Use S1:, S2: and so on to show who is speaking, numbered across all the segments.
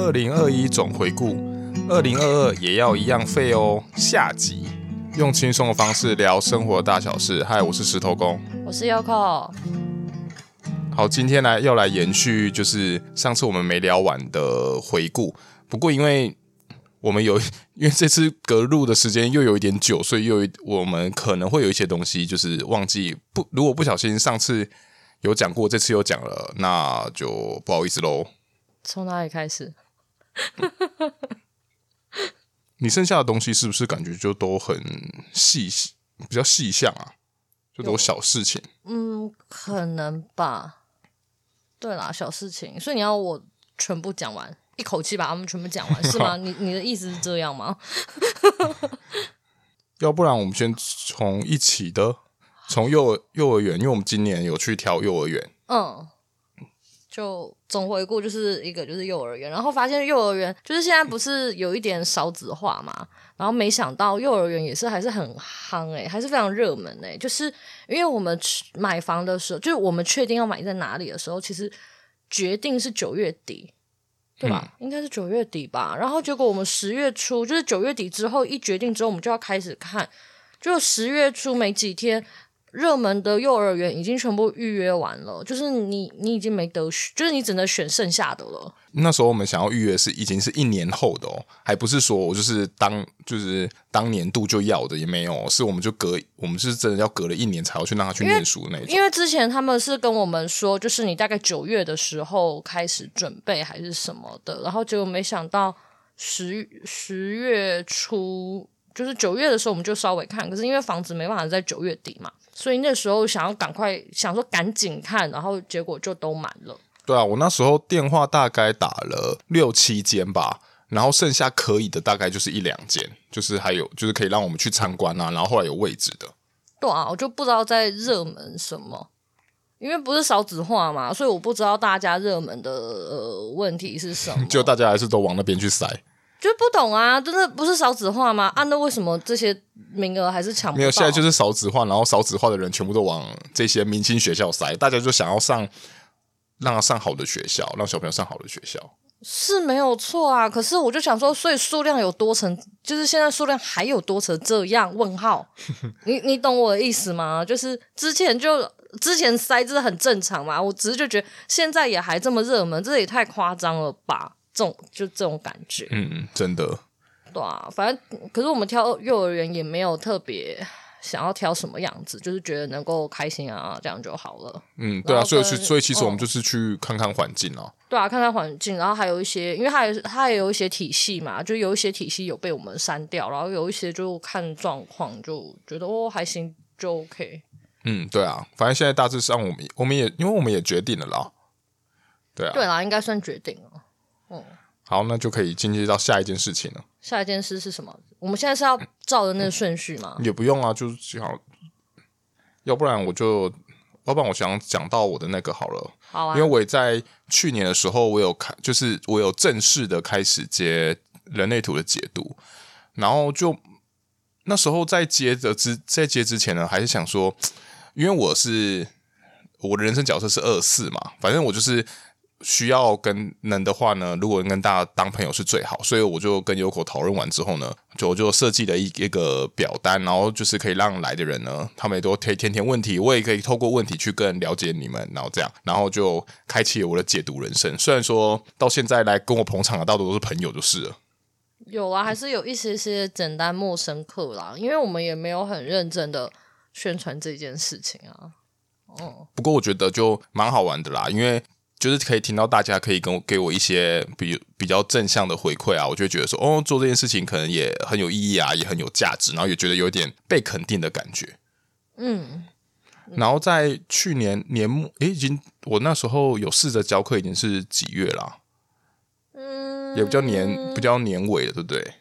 S1: 二零二一总回顾，二零二二也要一样废哦。下集用轻松的方式聊生活大小事。嗨，我是石头公，
S2: 我是 Yoko。
S1: 好，今天来要来延续，就是上次我们没聊完的回顾。不过因为我们有，因为这次隔录的时间又有一点久，所以又有我们可能会有一些东西就是忘记不，如果不小心上次有讲过，这次又讲了，那就不好意思喽。
S2: 从哪里开始？
S1: 你剩下的东西是不是感觉就都很细，比较细项啊？就都小事情。
S2: 嗯，可能吧。对啦，小事情。所以你要我全部讲完，一口气把他们全部讲完，是吗？你你的意思是这样吗？
S1: 要不然我们先从一起的，从幼儿幼儿园，因为我们今年有去挑幼儿园。
S2: 嗯。就总回顾就是一个就是幼儿园，然后发现幼儿园就是现在不是有一点少子化嘛，然后没想到幼儿园也是还是很夯诶、欸，还是非常热门诶、欸。就是因为我们买房的时候，就是我们确定要买在哪里的时候，其实决定是九月底，对吧？嗯、应该是九月底吧。然后结果我们十月初，就是九月底之后一决定之后，我们就要开始看，就十月初没几天。热门的幼儿园已经全部预约完了，就是你你已经没得选，就是你只能选剩下的了。
S1: 那时候我们想要预约是已经是一年后的哦，还不是说我就是当就是当年度就要的也没有，是我们就隔我们是真的要隔了一年才要去让他去念书那种。
S2: 因为之前他们是跟我们说，就是你大概九月的时候开始准备还是什么的，然后结果没想到十十月初就是九月的时候我们就稍微看，可是因为房子没办法在九月底嘛。所以那时候想要赶快想说赶紧看，然后结果就都满了。
S1: 对啊，我那时候电话大概打了六七间吧，然后剩下可以的大概就是一两间，就是还有就是可以让我们去参观啊，然后后来有位置的。
S2: 对啊，我就不知道在热门什么，因为不是少子化嘛，所以我不知道大家热门的呃问题是什么，
S1: 就大家还是都往那边去塞。
S2: 就不懂啊，真的不是少子化吗？啊，那为什么这些名额还是抢不到？
S1: 没有，现在就是少子化，然后少子化的人全部都往这些明星学校塞，大家就想要上，让他上好的学校，让小朋友上好的学校，
S2: 是没有错啊。可是我就想说，所以数量有多成，就是现在数量还有多成这样？问号，你你懂我的意思吗？就是之前就之前塞这很正常嘛，我只是就觉得现在也还这么热门，这也太夸张了吧。这种就这种感觉，
S1: 嗯，真的，
S2: 对啊，反正可是我们挑幼儿园也没有特别想要挑什么样子，就是觉得能够开心啊，这样就好了。
S1: 嗯，对啊，所以所以其实我们就是去看看环境啊、哦。
S2: 对啊，看看环境，然后还有一些，因为它也它也有一些体系嘛，就有一些体系有被我们删掉，然后有一些就看状况，就觉得哦还行，就 OK。
S1: 嗯，对啊，反正现在大致上我们我们也因为我们也决定了啦，对啊，
S2: 对啦，应该算决定了。嗯，
S1: 好，那就可以进入到下一件事情了。
S2: 下一件事是什么？我们现在是要照着那个顺序吗？
S1: 也不用啊，就是只好，要不然我就，要不然我想讲到我的那个好了。
S2: 好啊，
S1: 因为我也在去年的时候，我有看，就是我有正式的开始接人类图的解读，然后就那时候在接的之在接之前呢，还是想说，因为我是我的人生角色是二四嘛，反正我就是。需要跟能的话呢，如果跟大家当朋友是最好，所以我就跟 Yoko 讨论完之后呢，就我就设计了一一个表单，然后就是可以让来的人呢，他们也都可以填填问题，我也可以透过问题去更了解你们，然后这样，然后就开启了我的解读人生。虽然说到现在来跟我捧场的大多都是朋友就是了，
S2: 有啊，还是有一些些简单陌生客啦，因为我们也没有很认真的宣传这件事情啊。哦，
S1: 不过我觉得就蛮好玩的啦，因为。就是可以听到大家可以跟我给我一些比比较正向的回馈啊，我就会觉得说，哦，做这件事情可能也很有意义啊，也很有价值，然后也觉得有点被肯定的感觉。
S2: 嗯，
S1: 然后在去年年末，诶，已经我那时候有试着教课，已经是几月啦？
S2: 嗯，
S1: 也比较年比较年尾了，对不对？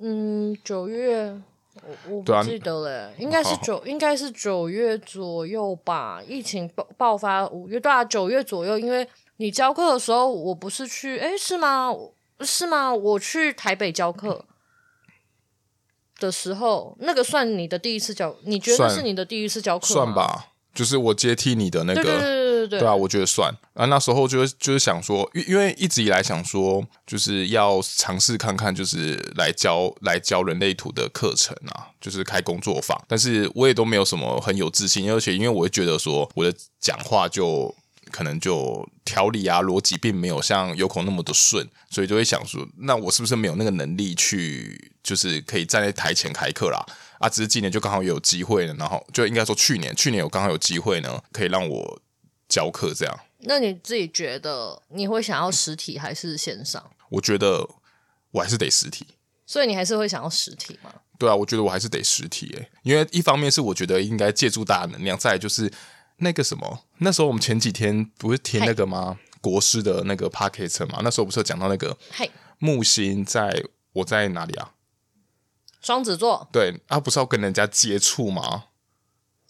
S2: 嗯，九月。我我不记得了，啊、应该是九，应该是九月左右吧。疫情爆爆发五月，对啊，九月左右。因为你教课的时候，我不是去，哎，是吗？是吗？我去台北教课 的时候，那个算你的第一次教？你觉得是你的第一次教课？
S1: 算吧，就是我接替你的那个。
S2: 对对对对对对，
S1: 对啊，我觉得算啊。那时候就就是想说，因因为一直以来想说，就是要尝试看看，就是来教来教人类图的课程啊，就是开工作坊。但是我也都没有什么很有自信，而且因为我会觉得说，我的讲话就可能就条理啊、逻辑并没有像 Yoko 那么的顺，所以就会想说，那我是不是没有那个能力去，就是可以站在台前开课啦？啊，只是今年就刚好有机会了，然后就应该说去年，去年有刚好有机会呢，可以让我教课这样。
S2: 那你自己觉得你会想要实体还是线上？
S1: 我觉得我还是得实体。
S2: 所以你还是会想要实体吗？
S1: 对啊，我觉得我还是得实体诶，因为一方面是我觉得应该借助大家能量，再来就是那个什么，那时候我们前几天不是听那个吗？国师的那个 p o c k e t 嘛，那时候不是有讲到那个木星在我在哪里啊？
S2: 双子座，
S1: 对，他不是要跟人家接触吗？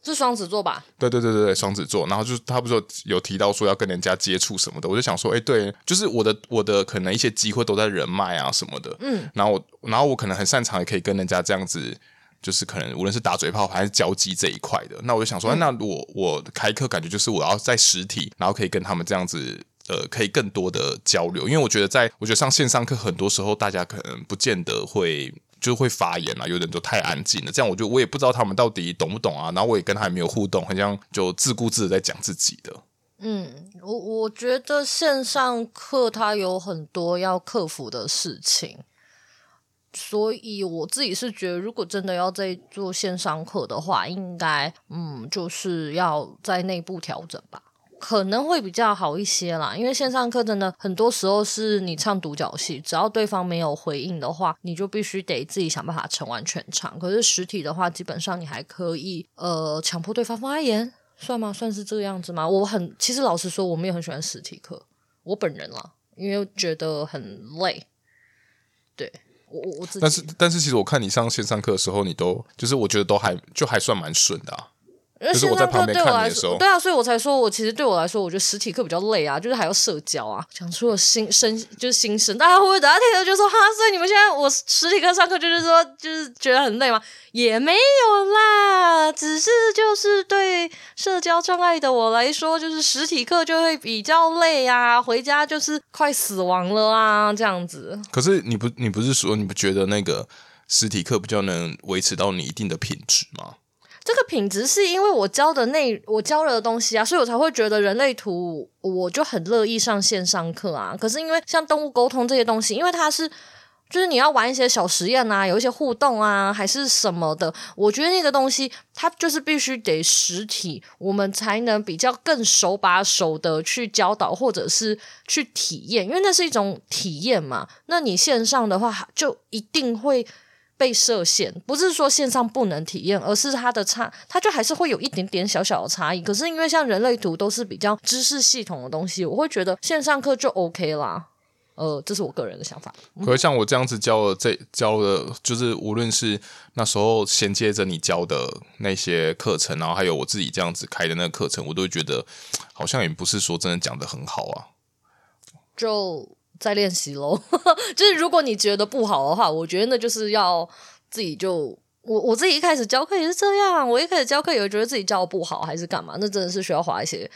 S2: 是双子座吧？
S1: 对对对对对，双子座。然后就是他不是有，有提到说要跟人家接触什么的，我就想说，哎，对，就是我的我的可能一些机会都在人脉啊什么的。嗯，然后我然后我可能很擅长，也可以跟人家这样子，就是可能无论是打嘴炮还是交际这一块的。那我就想说，嗯、那我我开课感觉就是我要在实体，然后可以跟他们这样子，呃，可以更多的交流。因为我觉得在，在我觉得上线上课很多时候，大家可能不见得会。就会发言啊，有人就太安静了，这样我就我也不知道他们到底懂不懂啊，然后我也跟他也没有互动，好像就自顾自的在讲自己的。
S2: 嗯，我我觉得线上课它有很多要克服的事情，所以我自己是觉得，如果真的要再做线上课的话，应该嗯，就是要在内部调整吧。可能会比较好一些啦，因为线上课真的很多时候是你唱独角戏，只要对方没有回应的话，你就必须得自己想办法撑完全场。可是实体的话，基本上你还可以呃强迫对方发言，算吗？算是这个样子吗？我很其实老实说，我没有很喜欢实体课，我本人啦，因为觉得很累。对我我我，
S1: 但是但是其实我看你上线上课的时候，你都就是我觉得都还就还算蛮顺的啊。就是我在旁边看的时候，
S2: 对啊，所以我才说，我其实对我来说，我觉得实体课比较累啊，就是还要社交啊，讲出了心声，就是心声。大家会不会等下听了就说哈？所以你们现在我实体课上课就是说，就是觉得很累吗？也没有啦，只是就是对社交障碍的我来说，就是实体课就会比较累啊，回家就是快死亡了啊，这样子。
S1: 可是你不，你不是说你不觉得那个实体课比较能维持到你一定的品质吗？
S2: 这个品质是因为我教的内我教了的东西啊，所以我才会觉得人类图我就很乐意上线上课啊。可是因为像动物沟通这些东西，因为它是就是你要玩一些小实验啊，有一些互动啊，还是什么的，我觉得那个东西它就是必须得实体，我们才能比较更手把手的去教导或者是去体验，因为那是一种体验嘛。那你线上的话就一定会。被设限，不是说线上不能体验，而是它的差，它就还是会有一点点小小的差异。可是因为像人类图都是比较知识系统的东西，我会觉得线上课就 OK 啦。呃，这是我个人的想法。
S1: 可是像我这样子教的，这教的，就是无论是那时候衔接着你教的那些课程，然后还有我自己这样子开的那个课程，我都会觉得好像也不是说真的讲的很好啊。
S2: 就。在练习喽，就是如果你觉得不好的话，我觉得那就是要自己就我我自己一开始教课也是这样，我一开始教课也觉得自己教的不好还是干嘛，那真的是需要花一些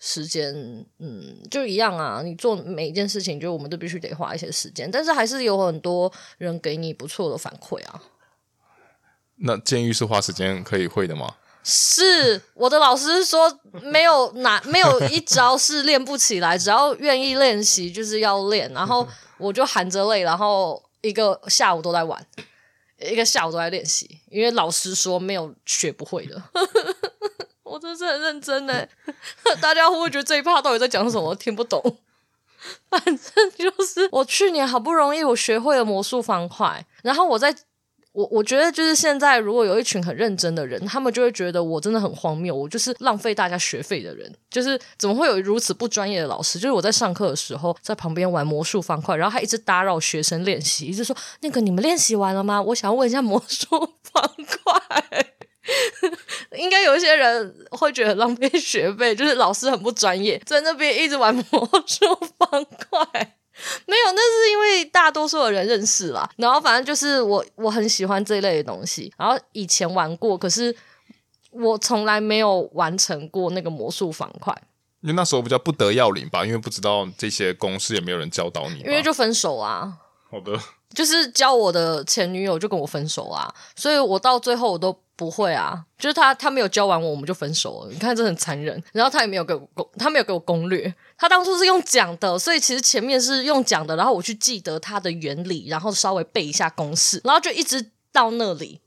S2: 时间，嗯，就一样啊，你做每一件事情，就我们都必须得花一些时间，但是还是有很多人给你不错的反馈啊。
S1: 那监狱是花时间可以会的吗？
S2: 是我的老师说，没有哪没有一招是练不起来，只要愿意练习就是要练。然后 我就含着泪，然后一个下午都在玩，一个下午都在练习，因为老师说没有学不会的。我真是很认真的，大家会不会觉得这一趴到底在讲什么？听不懂。反正就是我去年好不容易我学会了魔术方块，然后我在。我我觉得就是现在，如果有一群很认真的人，他们就会觉得我真的很荒谬，我就是浪费大家学费的人。就是怎么会有如此不专业的老师？就是我在上课的时候，在旁边玩魔术方块，然后还一直打扰学生练习，一直说：“那个你们练习完了吗？我想要问一下魔术方块。”应该有一些人会觉得浪费学费，就是老师很不专业，在那边一直玩魔术方块。没有，那是因为大多数的人认识啦。然后反正就是我，我很喜欢这一类的东西。然后以前玩过，可是我从来没有完成过那个魔术方块。
S1: 因为那时候比较不得要领吧，因为不知道这些公式，也没有人教导你。
S2: 因为就分手啊。
S1: 好的。
S2: 就是教我的前女友就跟我分手啊，所以我到最后我都不会啊。就是他他没有教完我，我们就分手了。你看这很残忍。然后他也没有给我攻，他没有给我攻略。他当初是用讲的，所以其实前面是用讲的，然后我去记得它的原理，然后稍微背一下公式，然后就一直到那里。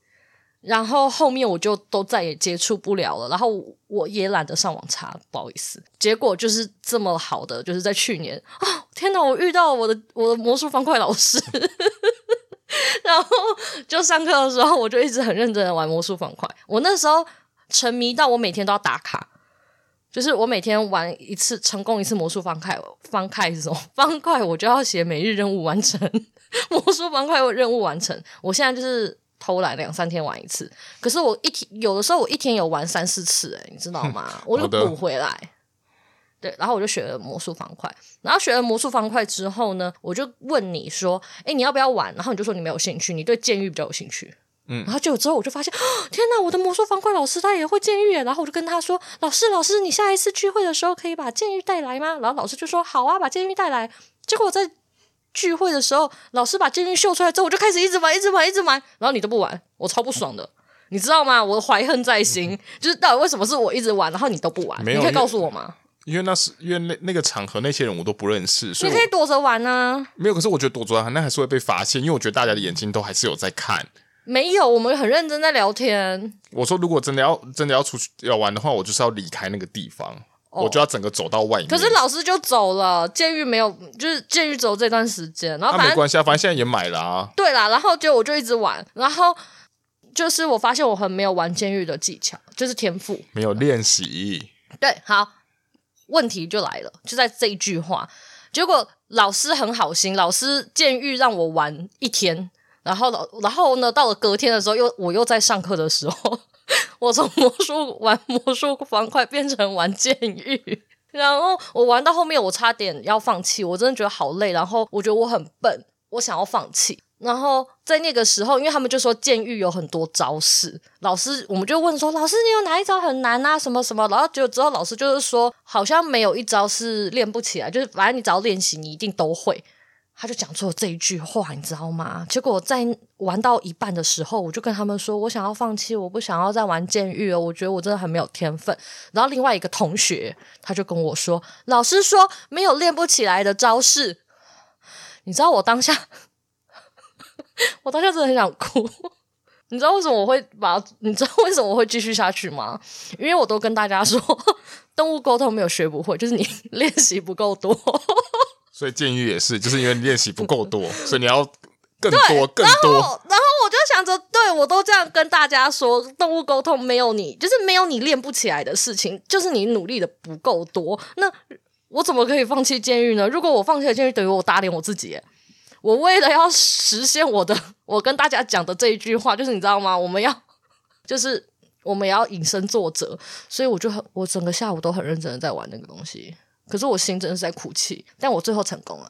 S2: 然后后面我就都再也接触不了了，然后我也懒得上网查，不好意思。结果就是这么好的，就是在去年啊、哦，天哪！我遇到我的我的魔术方块老师，然后就上课的时候，我就一直很认真的玩魔术方块。我那时候沉迷到我每天都要打卡，就是我每天玩一次成功一次魔术方块，方块是什么？方块我就要写每日任务完成，魔术方块任务完成。我现在就是。偷懒两三天玩一次，可是我一天有的时候我一天有玩三四次，欸，诶你知道吗？我就补回来。对，然后我就学了魔术方块，然后学了魔术方块之后呢，我就问你说，哎你要不要玩？然后你就说你没有兴趣，你对监狱比较有兴趣。嗯，然后就之后我就发现，天哪，我的魔术方块老师他也会监狱，然后我就跟他说，老师老师，你下一次聚会的时候可以把监狱带来吗？然后老师就说好啊，把监狱带来。结果我在。聚会的时候，老师把监狱秀出来之后，我就开始一直玩，一直玩，一直玩。然后你都不玩，我超不爽的，你知道吗？我怀恨在心，就是到底为什么是我一直玩，然后你都不玩？你可以告诉我吗？
S1: 因为那是因为那那个场合那些人我都不认识，所以
S2: 你可以躲着玩啊。
S1: 没有，可是我觉得躲着玩那还是会被发现，因为我觉得大家的眼睛都还是有在看。
S2: 没有，我们很认真在聊天。
S1: 我说，如果真的要真的要出去要玩的话，我就是要离开那个地方。我就要整个走到外面，
S2: 可是老师就走了，监狱没有，就是监狱走这段时间，然后反正、
S1: 啊、没关系啊，反正现在也买了啊。
S2: 对啦，然后就我就一直玩，然后就是我发现我很没有玩监狱的技巧，就是天赋
S1: 没有练习。
S2: 对，好，问题就来了，就在这一句话。结果老师很好心，老师监狱让我玩一天，然后老然后呢，到了隔天的时候，又我又在上课的时候。我从魔术玩魔术方块变成玩监狱，然后我玩到后面，我差点要放弃，我真的觉得好累，然后我觉得我很笨，我想要放弃。然后在那个时候，因为他们就说监狱有很多招式，老师我们就问说，老师你有哪一招很难啊？什么什么？然后就之后老师就是说，好像没有一招是练不起来，就是反正你只要练习，你一定都会。他就讲出了这一句话，你知道吗？结果在玩到一半的时候，我就跟他们说，我想要放弃，我不想要再玩监狱了。我觉得我真的很没有天分。然后另外一个同学他就跟我说，老师说没有练不起来的招式。你知道我当下，我当下真的很想哭。你知道为什么我会把？你知道为什么我会继续下去吗？因为我都跟大家说，动物沟通没有学不会，就是你练习不够多。
S1: 所以监狱也是，就是因为练习不够多，所以你要更多更多。
S2: 然后，然后我就想着，对我都这样跟大家说，动物沟通没有你，就是没有你练不起来的事情，就是你努力的不够多。那我怎么可以放弃监狱呢？如果我放弃了监狱，等于我打脸我自己。我为了要实现我的，我跟大家讲的这一句话，就是你知道吗？我们要，就是我们要以身作则，所以我就很，我整个下午都很认真的在玩那个东西。可是我心真的是在哭泣，但我最后成功了，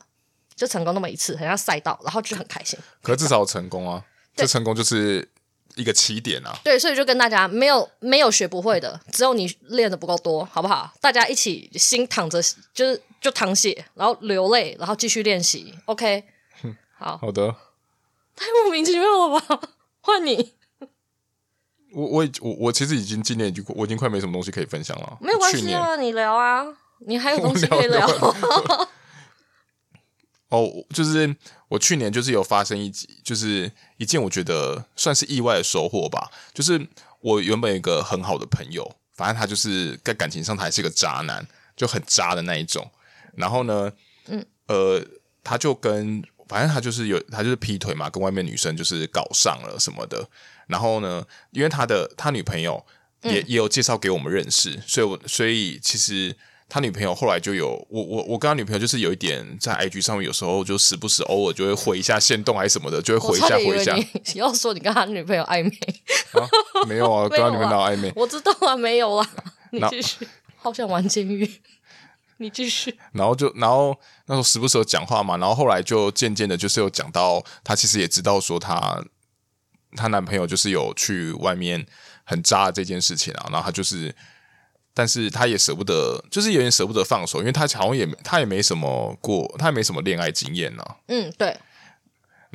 S2: 就成功那么一次，很像赛道，然后就很开心。
S1: 可是至少成功啊，这成功就是一个起点啊。
S2: 对，所以就跟大家没有没有学不会的，只有你练的不够多，好不好？大家一起心躺着，就是就淌血，然后流泪，然后继续练习。OK，好
S1: 好的，
S2: 太莫名其妙了吧？换你。
S1: 我我我我其实已经今年已经我已经快没什么东西可以分享了，
S2: 没有关系啊，你聊啊。你还有东西 可以聊
S1: 哦，就是我去年就是有发生一集，就是一件我觉得算是意外的收获吧。就是我原本有一个很好的朋友，反正他就是在感情上他还是个渣男，就很渣的那一种。然后呢，嗯，呃，他就跟反正他就是有他就是劈腿嘛，跟外面女生就是搞上了什么的。然后呢，因为他的他女朋友也、嗯、也有介绍给我们认识，所以我所以其实。他女朋友后来就有我我我跟他女朋友就是有一点在 IG 上面，有时候就时不时偶尔就会回一下线动还是什么的，就会回一下回一下。你
S2: 要说你跟他女朋友暧昧？
S1: 啊、没有啊，跟他女朋友暧昧。
S2: 我知道啊，没有啊。你继续，好想玩监狱。你继续。
S1: 然后就然后那时候时不时有讲话嘛，然后后来就渐渐的，就是有讲到她其实也知道说她她男朋友就是有去外面很渣这件事情啊，然后她就是。但是她也舍不得，就是有点舍不得放手，因为她好像也她也没什么过，她也没什么恋爱经验呢、啊。
S2: 嗯，对。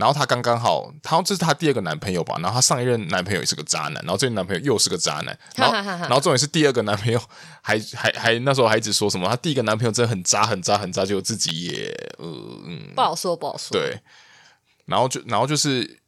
S1: 然后她刚刚好，她这是她第二个男朋友吧？然后她上一任男朋友也是个渣男，然后这个男朋友又是个渣男，然后然后重点是第二个男朋友还 还还那时候还一直说什么她第一个男朋友真的很渣很渣很渣，就自己也呃嗯
S2: 不好说不好说。
S1: 对，然后就然后就是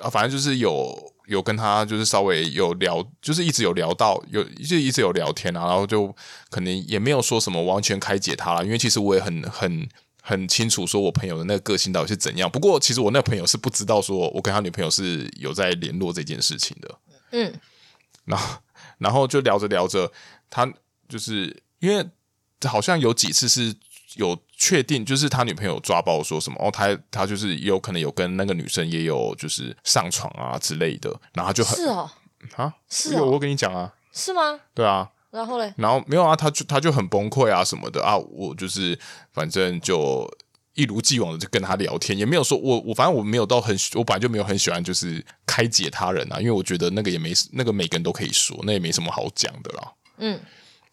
S1: 啊，反正就是有有跟她就是稍微有聊，就是一直有聊到有就一直有聊天啊，然后就可能也没有说什么完全开解她了，因为其实我也很很。很清楚，说我朋友的那个个性到底是怎样。不过，其实我那个朋友是不知道，说我跟他女朋友是有在联络这件事情的。
S2: 嗯，
S1: 然后，然后就聊着聊着，他就是因为好像有几次是有确定，就是他女朋友抓包说什么哦，他他就是有可能有跟那个女生也有就是上床啊之类的，然后就很
S2: 是哦
S1: 啊，
S2: 是哦，
S1: 我跟你讲啊，
S2: 是吗？
S1: 对啊。
S2: 然后嘞，
S1: 然后没有啊，他就他就很崩溃啊什么的啊，我就是反正就一如既往的就跟他聊天，也没有说我我反正我没有到很，我本来就没有很喜欢就是开解他人啊，因为我觉得那个也没那个每个人都可以说，那也没什么好讲的啦。
S2: 嗯，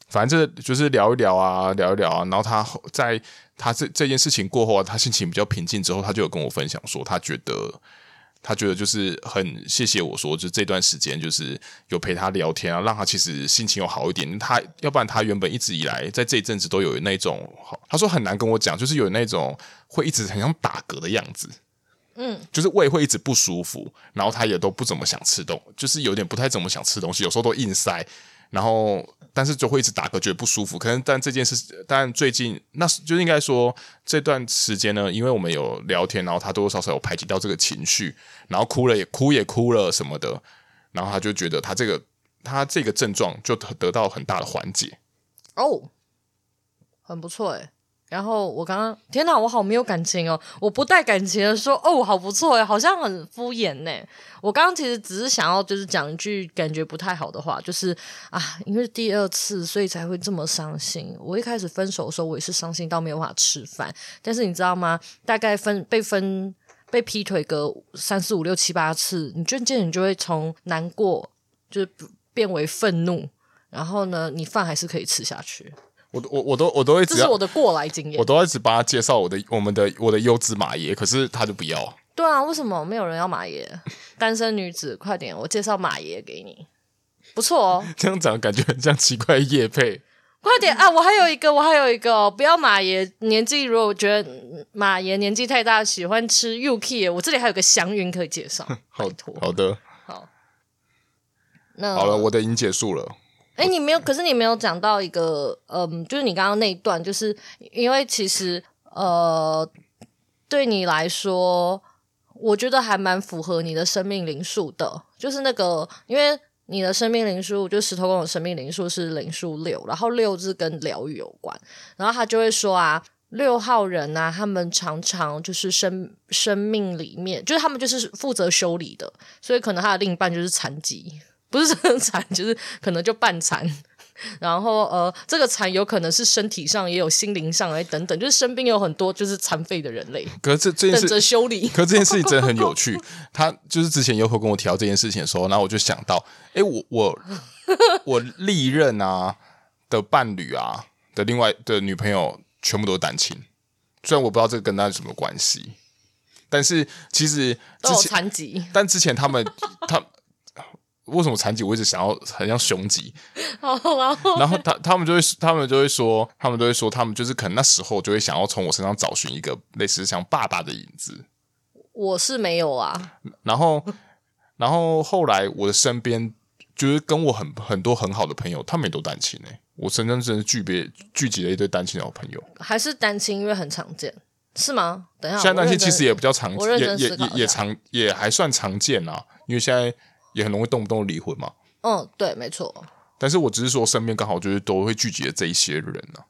S1: 反正就是聊一聊啊，聊一聊啊，然后他在他这这件事情过后啊，他心情比较平静之后，他就有跟我分享说，他觉得。他觉得就是很谢谢我说，就这段时间就是有陪他聊天啊，让他其实心情有好一点。他要不然他原本一直以来在这一阵子都有那种，他说很难跟我讲，就是有那种会一直很像打嗝的样子，
S2: 嗯，
S1: 就是胃会一直不舒服，然后他也都不怎么想吃东，就是有点不太怎么想吃东西，有时候都硬塞，然后。但是就会一直打嗝，觉得不舒服。可能但这件事，但最近那就应该说这段时间呢，因为我们有聊天，然后他多多少少有排解到这个情绪，然后哭了也哭也哭了什么的，然后他就觉得他这个他这个症状就得到很大的缓解。
S2: 哦，很不错诶。然后我刚刚，天哪，我好没有感情哦！我不带感情的说，哦，好不错诶，好像很敷衍呢。我刚刚其实只是想要就是讲一句感觉不太好的话，就是啊，因为第二次，所以才会这么伤心。我一开始分手的时候，我也是伤心到没有办法吃饭。但是你知道吗？大概分被分被劈腿个三四五六七八次，你渐渐你就会从难过就是变为愤怒，然后呢，你饭还是可以吃下去。
S1: 我我我都我都会，
S2: 这是我的过来经验。
S1: 我都一直帮他介绍我的我们的我的优质马爷，可是他就不要。
S2: 对啊，为什么没有人要马爷？单身女子，快点，我介绍马爷给你，不错哦。
S1: 这样讲感觉很像奇怪叶配。
S2: 快点啊！我还有一个，我还有一个哦，不要马爷年纪，如果我觉得马爷年纪太大，喜欢吃 UK，我这里还有个祥云可以介绍。
S1: 好，好的，
S2: 好。那
S1: 好了，我的已经结束了。
S2: 哎，你没有，可是你没有讲到一个，嗯，就是你刚刚那一段，就是因为其实，呃，对你来说，我觉得还蛮符合你的生命灵数的，就是那个，因为你的生命灵数，就石头公的生命灵数是灵数六，然后六是跟疗愈有关，然后他就会说啊，六号人啊，他们常常就是生生命里面，就是他们就是负责修理的，所以可能他的另一半就是残疾。不是真的残，就是可能就半残，然后呃，这个残有可能是身体上，也有心灵上，哎，等等，就是身边有很多就是残废的人类。
S1: 可是这这件事，
S2: 等着修理。
S1: 可是这件事情真的很有趣。他就是之前优酷跟我提到这件事情的时候，然后我就想到，哎，我我我历任啊的伴侣啊的另外的女朋友全部都是单亲，虽然我不知道这个跟他有什么关系，但是其实
S2: 之前残疾。
S1: 但之前他们他。为什么残疾？我一直想要很像雄疾，
S2: 然后然
S1: 后他他们就会他们就会说，他们都会说，他们就是可能那时候就会想要从我身上找寻一个类似像爸爸的影子。
S2: 我是没有啊。
S1: 然后 然后后来我的身边就是跟我很很多很好的朋友，他们也都单亲哎，我身边真的聚别聚集了一堆单亲的好朋友。
S2: 还是单亲，因为很常见，是吗？等一下，
S1: 现在单亲其实也比较常，
S2: 也
S1: 也也也常也还算常见啊，因为现在。也很容易动不动离婚嘛。
S2: 嗯，对，没错。
S1: 但是我只是说，身边刚好就是都会聚集的这一些人呢、啊。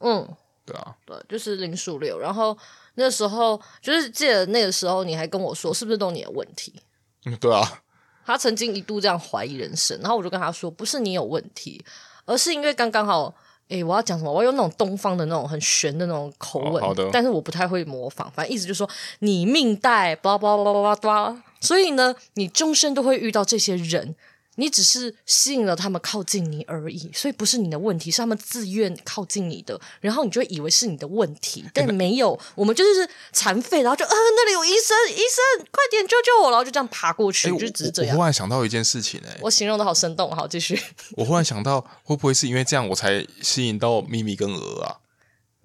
S2: 嗯，
S1: 对啊，
S2: 对，就是零数六。然后那时候就是记得那个时候，你还跟我说，是不是都你的问题？
S1: 嗯，对啊。
S2: 他曾经一度这样怀疑人生，然后我就跟他说，不是你有问题，而是因为刚刚好。诶，我要讲什么？我要用那种东方的那种很玄的那种口吻，
S1: 好的。
S2: 但是我不太会模仿。反正意思就是说，你命带，巴拉巴拉巴拉巴拉，所以呢，你终身都会遇到这些人，你只是吸引了他们靠近你而已，所以不是你的问题，是他们自愿靠近你的，然后你就会以为是你的问题，但没有，欸、我们就是残废，然后就呃那里有医生，医生快点救救我，然后就这样爬过去，欸、就只是这样我。我忽
S1: 然想到一件事情、欸，哎，
S2: 我形容的好生动，好继续。
S1: 我忽然想到，会不会是因为这样我才吸引到咪咪跟鹅啊？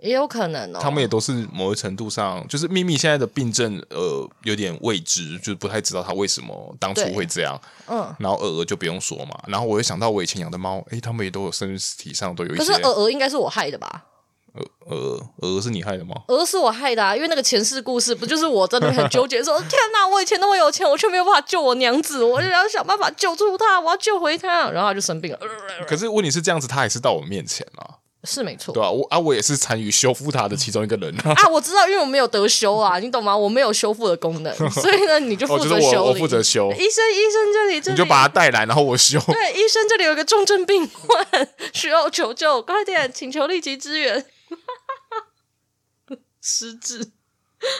S2: 也有可能哦，
S1: 他们也都是某一程度上，就是秘密现在的病症，呃，有点未知，就是不太知道他为什么当初会这样。嗯，然后鹅鹅就不用说嘛，然后我又想到我以前养的猫，诶、欸，他们也都有身体上都有一些。
S2: 可是鹅鹅应该是我害的吧？
S1: 鹅鹅鹅是你害的吗？
S2: 鹅是我害的啊，因为那个前世故事不就是我真的很纠结说，天哪，我以前那么有钱，我却没有办法救我娘子，我就要想办法救出她，我要救回她，然后他就生病了。
S1: 可是问题是这样子，他还是到我面前了。
S2: 是没错，
S1: 对啊，我啊，我也是参与修复它的其中一个人
S2: 啊。我知道，因为我没有得修啊，你懂吗？我没有修复的功能，所以呢，你就负责修。
S1: 我负责修。
S2: 医生，医生这里，这里，
S1: 你就把他带来，然后我修。
S2: 对，医生这里有一个重症病患需要求救，快点，请求立即支援。失智。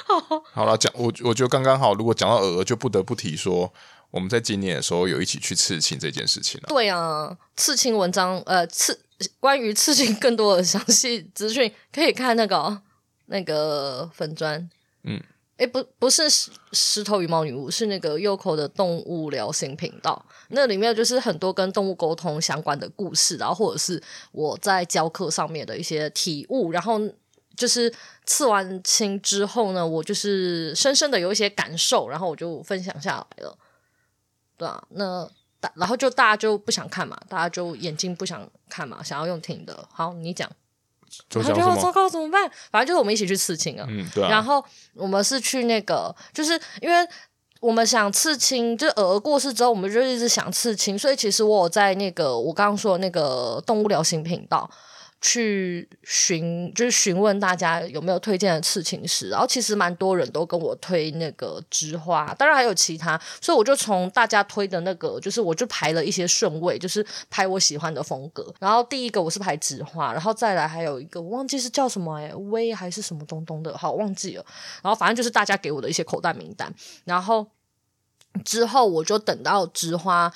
S2: 好，
S1: 好了，讲我，我觉得刚刚好。如果讲到鹅鹅，就不得不提说，我们在今年的时候有一起去刺青这件事情了。
S2: 对啊，刺青文章，呃，刺。关于刺青更多的详细资讯，可以看那个那个粉砖。嗯，诶，不，不是石石头羽毛女巫，是那个 Yoko 的动物疗心频道。那里面就是很多跟动物沟通相关的故事，然后或者是我在教课上面的一些体悟。然后就是刺完青之后呢，我就是深深的有一些感受，然后我就分享下来了。对啊，那。然后就大家就不想看嘛，大家就眼睛不想看嘛，想要用听的。好，你讲，然后就要糟糕怎么办？反正就是我们一起去刺青啊。嗯，对啊。然后我们是去那个，就是因为我们想刺青，就是鹅过世之后，我们就一直想刺青，所以其实我有在那个我刚刚说的那个动物疗心频道。去询就是询问大家有没有推荐的刺青师，然后其实蛮多人都跟我推那个枝花，当然还有其他，所以我就从大家推的那个，就是我就排了一些顺位，就是排我喜欢的风格。然后第一个我是排枝花，然后再来还有一个我忘记是叫什么哎，威还是什么东东的，好忘记了。然后反正就是大家给我的一些口袋名单，然后之后我就等到枝花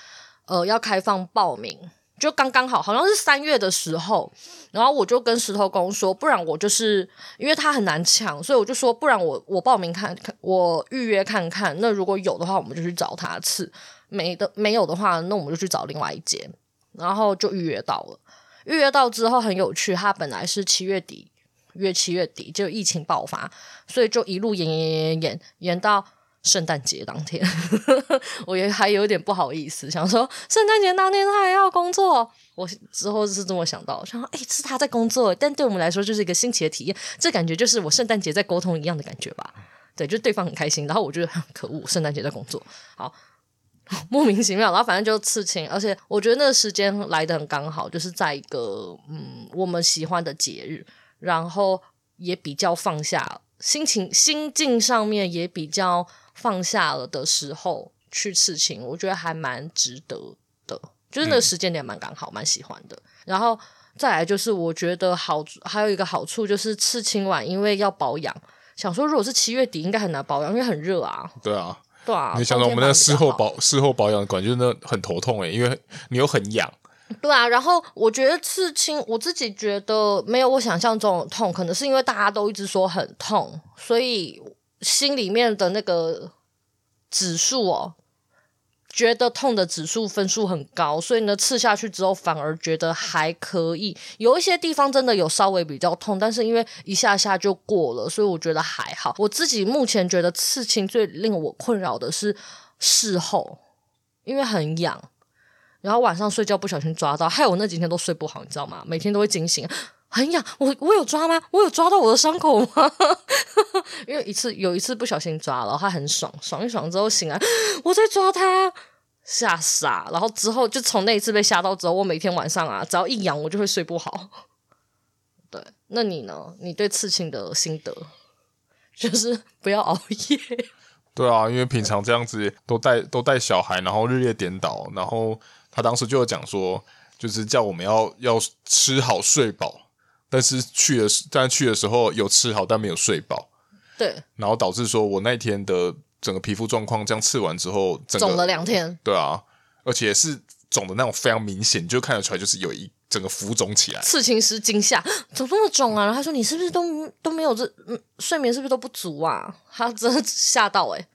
S2: 呃要开放报名。就刚刚好，好像是三月的时候，然后我就跟石头公说，不然我就是因为他很难抢，所以我就说，不然我我报名看看，我预约看看。那如果有的话，我们就去找他次；没的没有的话，那我们就去找另外一间。然后就预约到了，预约到之后很有趣，他本来是七月底约七月底，就疫情爆发，所以就一路延延延延延延到。圣诞节当天，我也还有点不好意思，想说圣诞节当天他还要工作。我之后是这么想到，想说哎、是他在工作，但对我们来说就是一个新奇的体验。这感觉就是我圣诞节在沟通一样的感觉吧？对，就对方很开心，然后我觉得很可恶，圣诞节在工作，好 莫名其妙。然后反正就刺青，而且我觉得那个时间来的很刚好，就是在一个嗯我们喜欢的节日，然后也比较放下心情，心境上面也比较。放下了的时候去刺青，我觉得还蛮值得的，就是那个时间点蛮刚好，蛮、嗯、喜欢的。然后再来就是，我觉得好还有一个好处就是刺青完，因为要保养，想说如果是七月底，应该很难保养，因为很热啊。对啊，对啊。
S1: 你想到我们那事后保事后保养的感觉，那很头痛诶，因为你又很痒。
S2: 对啊，然后我觉得刺青，我自己觉得没有我想象中的痛，可能是因为大家都一直说很痛，所以。心里面的那个指数哦，觉得痛的指数分数很高，所以呢，刺下去之后反而觉得还可以。有一些地方真的有稍微比较痛，但是因为一下下就过了，所以我觉得还好。我自己目前觉得刺青最令我困扰的是事后，因为很痒，然后晚上睡觉不小心抓到，害我那几天都睡不好，你知道吗？每天都会惊醒。很痒，我我有抓吗？我有抓到我的伤口吗？因为一次有一次不小心抓了，他很爽，爽一爽之后醒来，我在抓他，吓傻。然后之后就从那一次被吓到之后，我每天晚上啊，只要一痒我就会睡不好。对，那你呢？你对刺青的心得就是不要熬夜。
S1: 对啊，因为平常这样子都带都带小孩，然后日夜颠倒，然后他当时就有讲说，就是叫我们要要吃好睡饱。但是去的，但去的时候有吃好，但没有睡饱。
S2: 对，
S1: 然后导致说我那天的整个皮肤状况，这样刺完之后，肿
S2: 了两天。
S1: 对啊，而且是肿的那种非常明显，你就看得出来就是有一整个浮肿起来。
S2: 刺青师惊吓，怎么这么肿啊？然后他说：“你是不是都都没有这嗯睡眠是不是都不足啊？”他真的吓到哎、欸。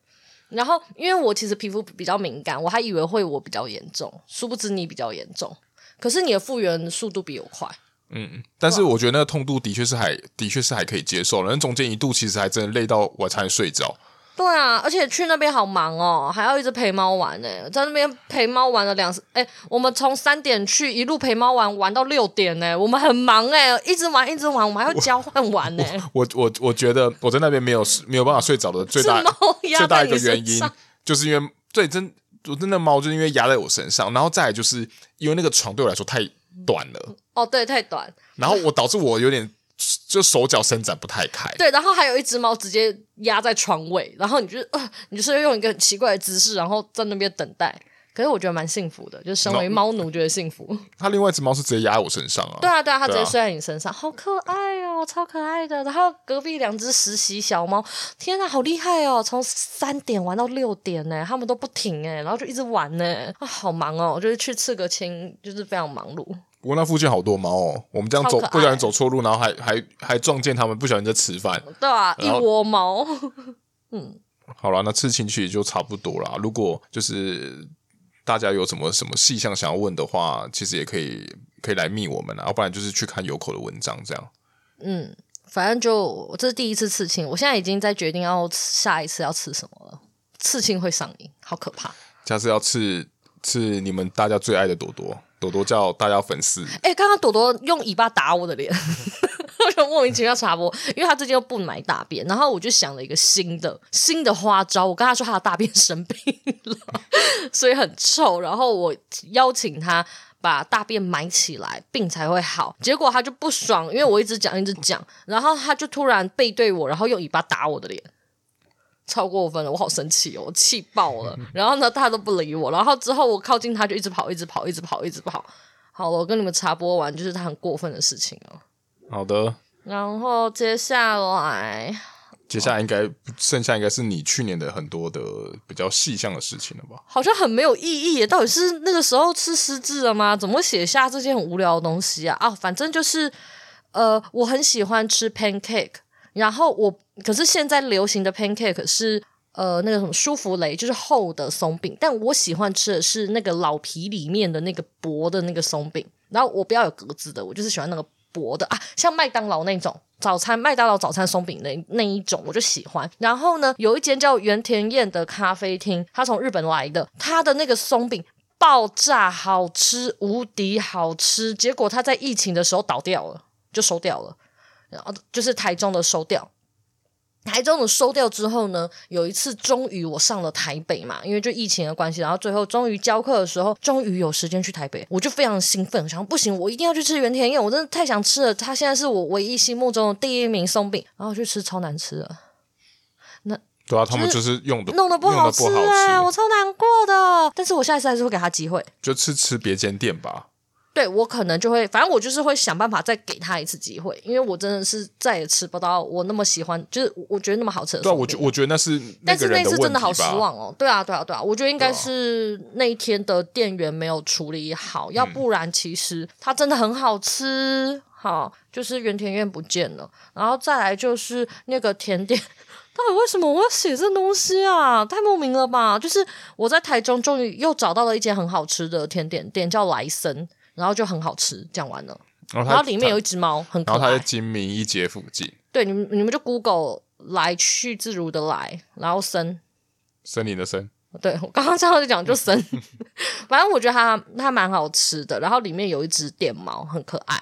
S2: 然后因为我其实皮肤比较敏感，我还以为会我比较严重，殊不知你比较严重。可是你的复原速度比我快。
S1: 嗯，但是我觉得那个痛度的确是还的确是还可以接受，那中间一度其实还真的累到我才能睡着。
S2: 对啊，而且去那边好忙哦，还要一直陪猫玩呢，在那边陪猫玩了两哎，我们从三点去一路陪猫玩玩到六点呢，我们很忙哎，一直玩一直玩，我们还要交换玩 呢。
S1: 我我我，我觉得我在那边没有没有办法睡着的最大最大一个原因，就是因为对真我真的猫就是因为压在我身上，然后再来就是因为那个床对我来说太短了
S2: 哦，对，太短，
S1: 然后我导致我有点。就手脚伸展不太开，
S2: 对，然后还有一只猫直接压在床尾，然后你就呃，你就是用一个很奇怪的姿势，然后在那边等待。可是我觉得蛮幸福的，就身为猫奴觉得幸福。
S1: 它另外一只猫是直接压在我身上啊，
S2: 对啊，对啊，它直接睡在你身上，啊、好可爱哦，超可爱的。然后隔壁两只实习小猫，天哪，好厉害哦，从三点玩到六点呢，他们都不停哎，然后就一直玩呢，啊，好忙哦，就是去刺个青，就是非常忙碌。
S1: 不过那附近好多猫哦，我们这样走不小心走错路，然后还还还撞见他们不小心在吃饭。
S2: 对啊，一窝猫。嗯，
S1: 好了，那刺青其实就差不多啦。如果就是大家有什么什么细项想要问的话，其实也可以可以来密我们啊，要不然就是去看有口的文章这样。
S2: 嗯，反正就这是第一次刺青，我现在已经在决定要下一次要刺什么了。刺青会上瘾，好可怕。
S1: 下次要刺刺你们大家最爱的朵朵。朵朵叫大家粉丝，
S2: 哎、刚刚朵朵用尾巴打我的脸，我就莫名其妙插播，因为他最近又不买大便，然后我就想了一个新的新的花招，我跟他说他的大便生病了，所以很臭，然后我邀请他把大便埋起来，病才会好，结果他就不爽，因为我一直讲一直讲，然后他就突然背对我，然后用尾巴打我的脸。超过分了，我好生气哦，我气爆了。然后呢，他都不理我。然后之后我靠近他，就一直跑，一直跑，一直跑，一直跑。好了，我跟你们插播完，就是他很过分的事情哦。
S1: 好的。
S2: 然后接下来，
S1: 接下来应该剩下应该是你去年的很多的比较细项的事情了吧？
S2: 好像很没有意义耶。到底是那个时候吃失智了吗？怎么会写下这些很无聊的东西啊？啊，反正就是呃，我很喜欢吃 pancake。然后我，可是现在流行的 pancake 是呃那个什么舒芙蕾，就是厚的松饼。但我喜欢吃的是那个老皮里面的那个薄的那个松饼。然后我不要有格子的，我就是喜欢那个薄的啊，像麦当劳那种早餐，麦当劳早餐松饼那那一种我就喜欢。然后呢，有一间叫原田宴的咖啡厅，他从日本来的，他的那个松饼爆炸好吃，无敌好吃。结果他在疫情的时候倒掉了，就收掉了。然后就是台中的收掉，台中的收掉之后呢，有一次终于我上了台北嘛，因为就疫情的关系，然后最后终于教课的时候，终于有时间去台北，我就非常兴奋，想不行，我一定要去吃原田彦，我真的太想吃了，他现在是我唯一心目中的第一名松饼，然后去吃超难吃的，那
S1: 对啊，他们就是用的
S2: 弄得不好吃。哎，我超难过的，但是我下一次还是会给他机会，
S1: 就吃吃别间店吧。
S2: 对，我可能就会，反正我就是会想办法再给他一次机会，因为我真的是再也吃不到我那么喜欢，就是我觉得那么好吃的。
S1: 对，我觉我觉得那是那，
S2: 但是那次真的好失望哦。对啊，对啊，对啊，我觉得应该是那一天的店员没有处理好，要不然其实它真的很好吃。好，就是原田院不见了，然后再来就是那个甜点，到底为什么我要写这东西啊？太莫名了吧！就是我在台中终于又找到了一间很好吃的甜点店，叫莱森。然后就很好吃，讲完了。然后，里面有一只猫，很可爱。
S1: 然后它在精明一街附近。
S2: 对，你们你们就 Google 来去自如的来，然后森
S1: 森林的森。
S2: 对，我刚刚这样就讲就森。反正我觉得它它蛮好吃的。然后里面有一只电猫，很可爱，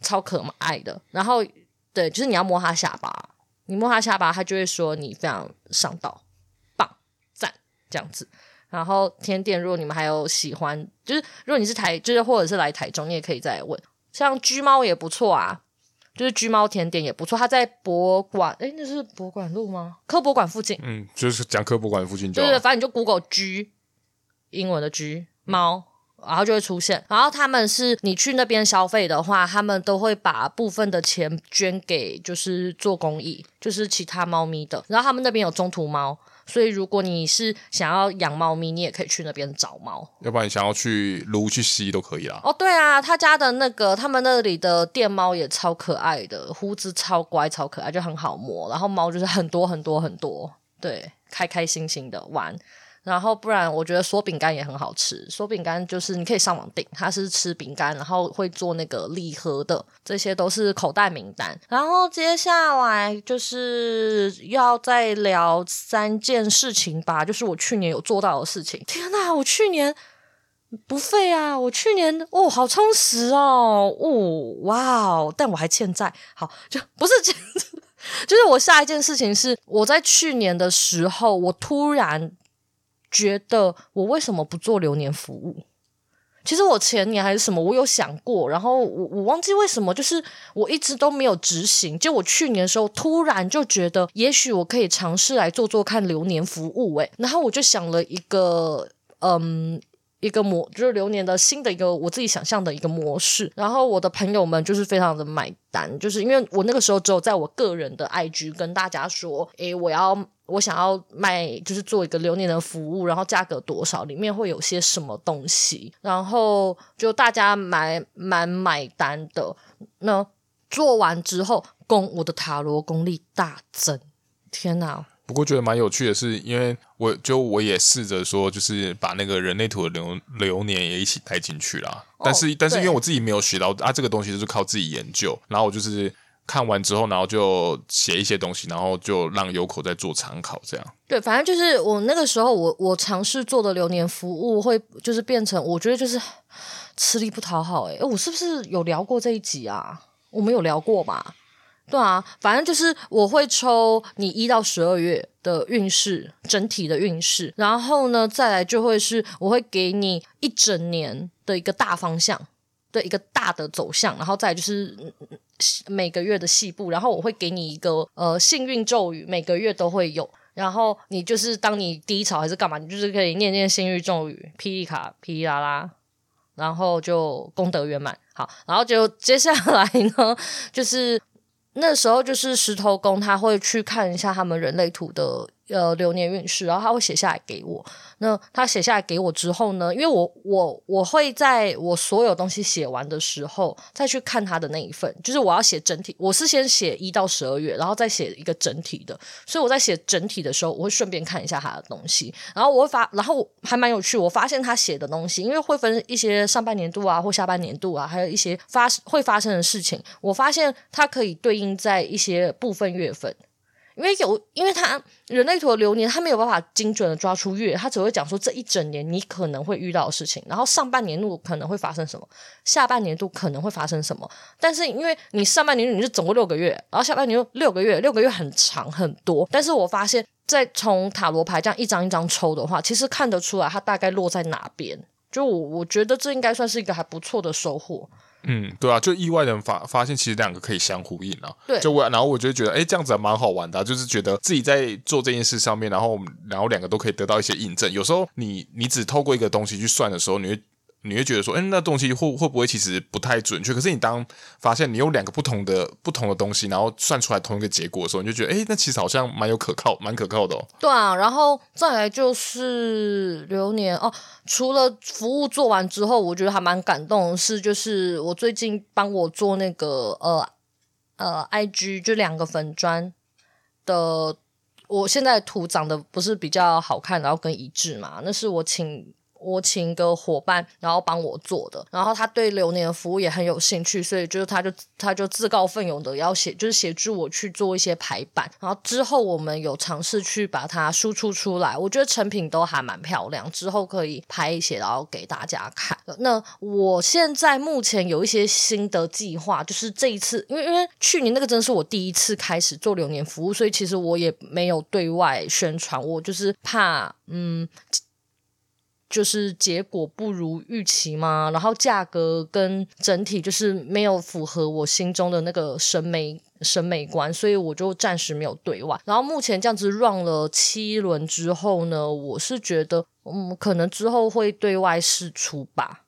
S2: 超可爱的。然后对，就是你要摸它下巴，你摸它下巴，它就会说你非常上道，棒赞这样子。然后甜点，如果你们还有喜欢，就是如果你是台，就是或者是来台中，你也可以再问。像居猫也不错啊，就是居猫甜点也不错。它在博馆，诶，那是博馆路吗？科博馆附近。
S1: 嗯，就是讲科博馆附近就。
S2: 对对，反正你就 Google 居，英文的居猫，然后就会出现。然后他们是你去那边消费的话，他们都会把部分的钱捐给，就是做公益，就是其他猫咪的。然后他们那边有中途猫。所以如果你是想要养猫咪，你也可以去那边找猫。
S1: 要不然你想要去撸去吸都可以啦。
S2: 哦，对啊，他家的那个他们那里的电猫也超可爱的，胡子超乖超可爱，就很好摸。然后猫就是很多很多很多，对，开开心心的玩。然后不然，我觉得嗦饼干也很好吃。嗦饼干就是你可以上网订，它是吃饼干，然后会做那个礼盒的，这些都是口袋名单。然后接下来就是要再聊三件事情吧，就是我去年有做到的事情。天哪，我去年不废啊！我去年哦，好充实哦，哦，哇哦！但我还欠债，好，就不是这样子，就是我下一件事情是我在去年的时候，我突然。觉得我为什么不做流年服务？其实我前年还是什么，我有想过，然后我我忘记为什么，就是我一直都没有执行。就我去年的时候，突然就觉得，也许我可以尝试来做做看流年服务。诶，然后我就想了一个，嗯。一个模就是流年的新的一个我自己想象的一个模式，然后我的朋友们就是非常的买单，就是因为我那个时候只有在我个人的 IG 跟大家说，诶，我要我想要卖，就是做一个流年的服务，然后价格多少，里面会有些什么东西，然后就大家买蛮买单的。那做完之后，功我的塔罗功力大增，天哪！
S1: 不过觉得蛮有趣的是，因为我就我也试着说，就是把那个人类图的流流年也一起带进去啦。哦、但是但是因为我自己没有学到啊，这个东西就是靠自己研究。然后我就是看完之后，然后就写一些东西，然后就让 Yoko 再做参考，这样。
S2: 对，反正就是我那个时候我我尝试做的流年服务会就是变成，我觉得就是吃力不讨好、欸。诶，我是不是有聊过这一集啊？我们有聊过吧？对啊，反正就是我会抽你一到十二月的运势，整体的运势，然后呢，再来就会是我会给你一整年的一个大方向的一个大的走向，然后再来就是每个月的细部，然后我会给你一个呃幸运咒语，每个月都会有，然后你就是当你低潮还是干嘛，你就是可以念念幸运咒语，霹雳卡霹雳啦啦，然后就功德圆满。好，然后就接下来呢，就是。那时候就是石头公，他会去看一下他们人类图的。呃，流年运势，然后他会写下来给我。那他写下来给我之后呢，因为我我我会在我所有东西写完的时候再去看他的那一份，就是我要写整体，我是先写一到十二月，然后再写一个整体的。所以我在写整体的时候，我会顺便看一下他的东西，然后我会发，然后还蛮有趣，我发现他写的东西，因为会分一些上半年度啊或下半年度啊，还有一些发会发生的事情，我发现它可以对应在一些部分月份。因为有，因为他人类图的流年，他没有办法精准的抓出月，他只会讲说这一整年你可能会遇到的事情，然后上半年度可能会发生什么，下半年度可能会发生什么。但是因为你上半年度你是总共六个月，然后下半年度六个月，六个月很长很多。但是我发现，在从塔罗牌这样一张一张抽的话，其实看得出来它大概落在哪边。就我我觉得这应该算是一个还不错的收获。
S1: 嗯，对啊，就意外的发发现，其实两个可以相呼应啊。
S2: 对，
S1: 就我，然后我就觉得，哎，这样子还蛮好玩的啊，就是觉得自己在做这件事上面，然后然后两个都可以得到一些印证。有时候你你只透过一个东西去算的时候，你会。你会觉得说，哎，那东西会会不会其实不太准确？可是你当发现你有两个不同的不同的东西，然后算出来同一个结果的时候，你就觉得，哎，那其实好像蛮有可靠，蛮可靠的哦。
S2: 对啊，然后再来就是流年哦。除了服务做完之后，我觉得还蛮感动的是，就是我最近帮我做那个呃呃 IG 就两个粉砖的，我现在图长得不是比较好看，然后跟一致嘛，那是我请。我请一个伙伴，然后帮我做的，然后他对流年的服务也很有兴趣，所以就是他就他就自告奋勇的要写，就是协助我去做一些排版，然后之后我们有尝试去把它输出出来，我觉得成品都还蛮漂亮，之后可以拍一些，然后给大家看。那我现在目前有一些新的计划，就是这一次，因为因为去年那个真是我第一次开始做流年服务，所以其实我也没有对外宣传，我就是怕嗯。就是结果不如预期嘛，然后价格跟整体就是没有符合我心中的那个审美审美观，所以我就暂时没有对外。然后目前这样子 run 了七轮之后呢，我是觉得嗯，可能之后会对外释出吧，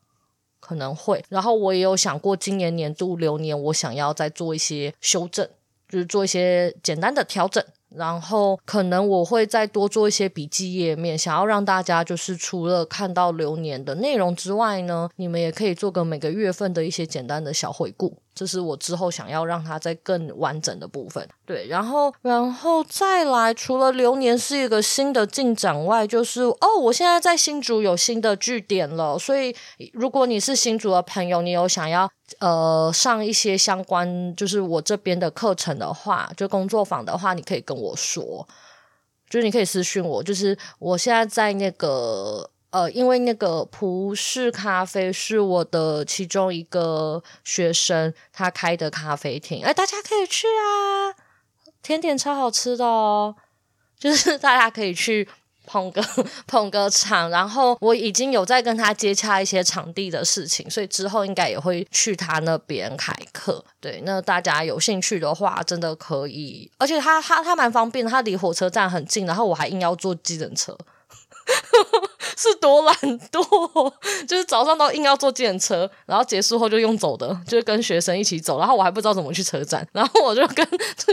S2: 可能会。然后我也有想过今年年度流年，我想要再做一些修正，就是做一些简单的调整。然后可能我会再多做一些笔记页面，想要让大家就是除了看到流年的内容之外呢，你们也可以做个每个月份的一些简单的小回顾。这是我之后想要让它再更完整的部分，对，然后，然后再来，除了流年是一个新的进展外，就是哦，我现在在新竹有新的据点了，所以如果你是新竹的朋友，你有想要呃上一些相关就是我这边的课程的话，就工作坊的话，你可以跟我说，就是你可以私信我，就是我现在在那个。呃，因为那个葡式咖啡是我的其中一个学生他开的咖啡厅，哎，大家可以去啊，甜点超好吃的哦，就是大家可以去捧个 捧个场，然后我已经有在跟他接洽一些场地的事情，所以之后应该也会去他那边开课。对，那大家有兴趣的话，真的可以，而且他他他蛮方便，他离火车站很近，然后我还硬要坐计程车。是多懒惰，就是早上都硬要坐电车，然后结束后就用走的，就是跟学生一起走，然后我还不知道怎么去车站，然后我就跟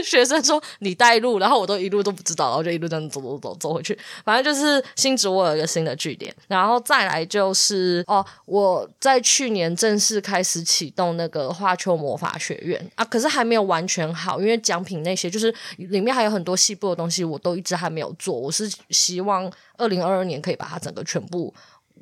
S2: 学生说你带路，然后我都一路都不知道，然后就一路这样走走走走回去。反正就是新竹我有一个新的据点，然后再来就是哦，我在去年正式开始启动那个花秋魔法学院啊，可是还没有完全好，因为奖品那些就是里面还有很多细部的东西，我都一直还没有做，我是希望。二零二二年可以把它整个全部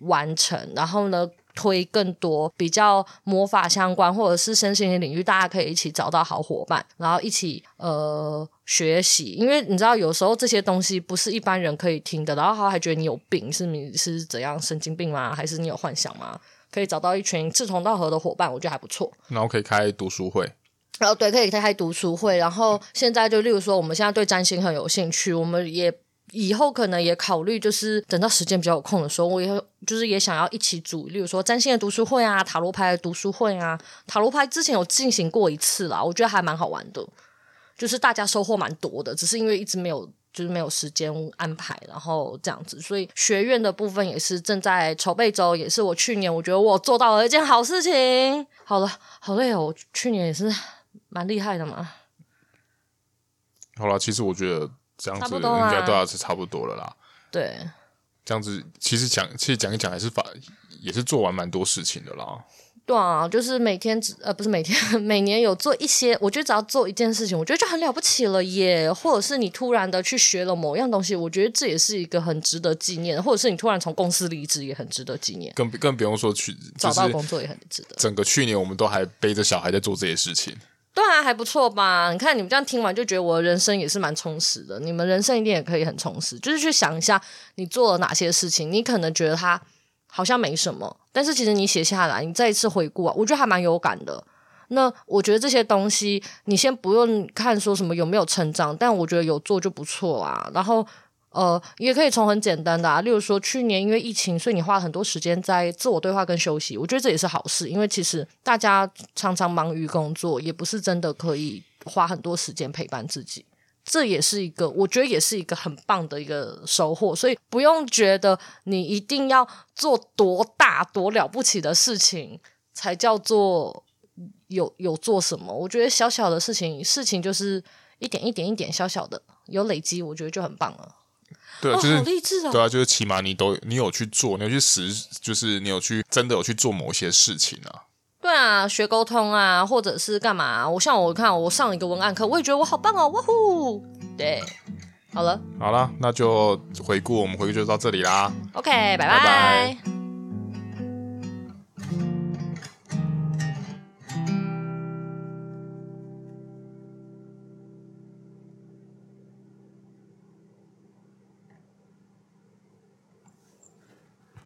S2: 完成，然后呢，推更多比较魔法相关或者是身心灵领域，大家可以一起找到好伙伴，然后一起呃学习。因为你知道，有时候这些东西不是一般人可以听的，然后他还觉得你有病，是你是怎样神经病吗？还是你有幻想吗？可以找到一群志同道合的伙伴，我觉得还不错。
S1: 然后可以开读书会，
S2: 然后对，可以开读书会。然后现在就例如说，我们现在对占星很有兴趣，我们也。以后可能也考虑，就是等到时间比较有空的时候，我也就是也想要一起组，例如说占星的读书会啊，塔罗牌的读书会啊。塔罗牌之前有进行过一次啦，我觉得还蛮好玩的，就是大家收获蛮多的，只是因为一直没有就是没有时间安排，然后这样子，所以学院的部分也是正在筹备中，也是我去年我觉得我做到了一件好事情。好了，好累哦，我去年也是蛮厉害的嘛。
S1: 好了，其实我觉得。这样子应该都要是差不多了啦。
S2: 对，
S1: 这样子其实讲，其实讲一讲还是法，也是做完蛮多事情的啦。
S2: 对啊，就是每天只呃不是每天，每年有做一些，我觉得只要做一件事情，我觉得就很了不起了耶。或者是你突然的去学了某样东西，我觉得这也是一个很值得纪念。或者是你突然从公司离职，也很值得纪念。
S1: 更更不用说去
S2: 找到工作也很值得。
S1: 整个去年我们都还背着小孩在做这些事情。
S2: 对啊，还不错吧？你看你们这样听完就觉得我的人生也是蛮充实的。你们人生一定也可以很充实，就是去想一下你做了哪些事情。你可能觉得它好像没什么，但是其实你写下来，你再一次回顾啊，我觉得还蛮有感的。那我觉得这些东西，你先不用看说什么有没有成长，但我觉得有做就不错啦。然后。呃，也可以从很简单的啊，例如说去年因为疫情，所以你花很多时间在自我对话跟休息，我觉得这也是好事，因为其实大家常常忙于工作，也不是真的可以花很多时间陪伴自己，这也是一个我觉得也是一个很棒的一个收获，所以不用觉得你一定要做多大多了不起的事情才叫做有有做什么，我觉得小小的事情，事情就是一点一点一点小小的有累积，我觉得就很棒了。
S1: 对，就是、
S2: 哦、好励志哦、
S1: 对啊，就是起码你都你有去做，你有去实，就是你有去真的有去做某些事情啊。
S2: 对啊，学沟通啊，或者是干嘛、啊？我像我看我上一个文案课，我也觉得我好棒哦，哇呼！对，好了，
S1: 好了，那就回顾我们回顾就到这里啦。
S2: OK，拜拜。
S1: 拜拜。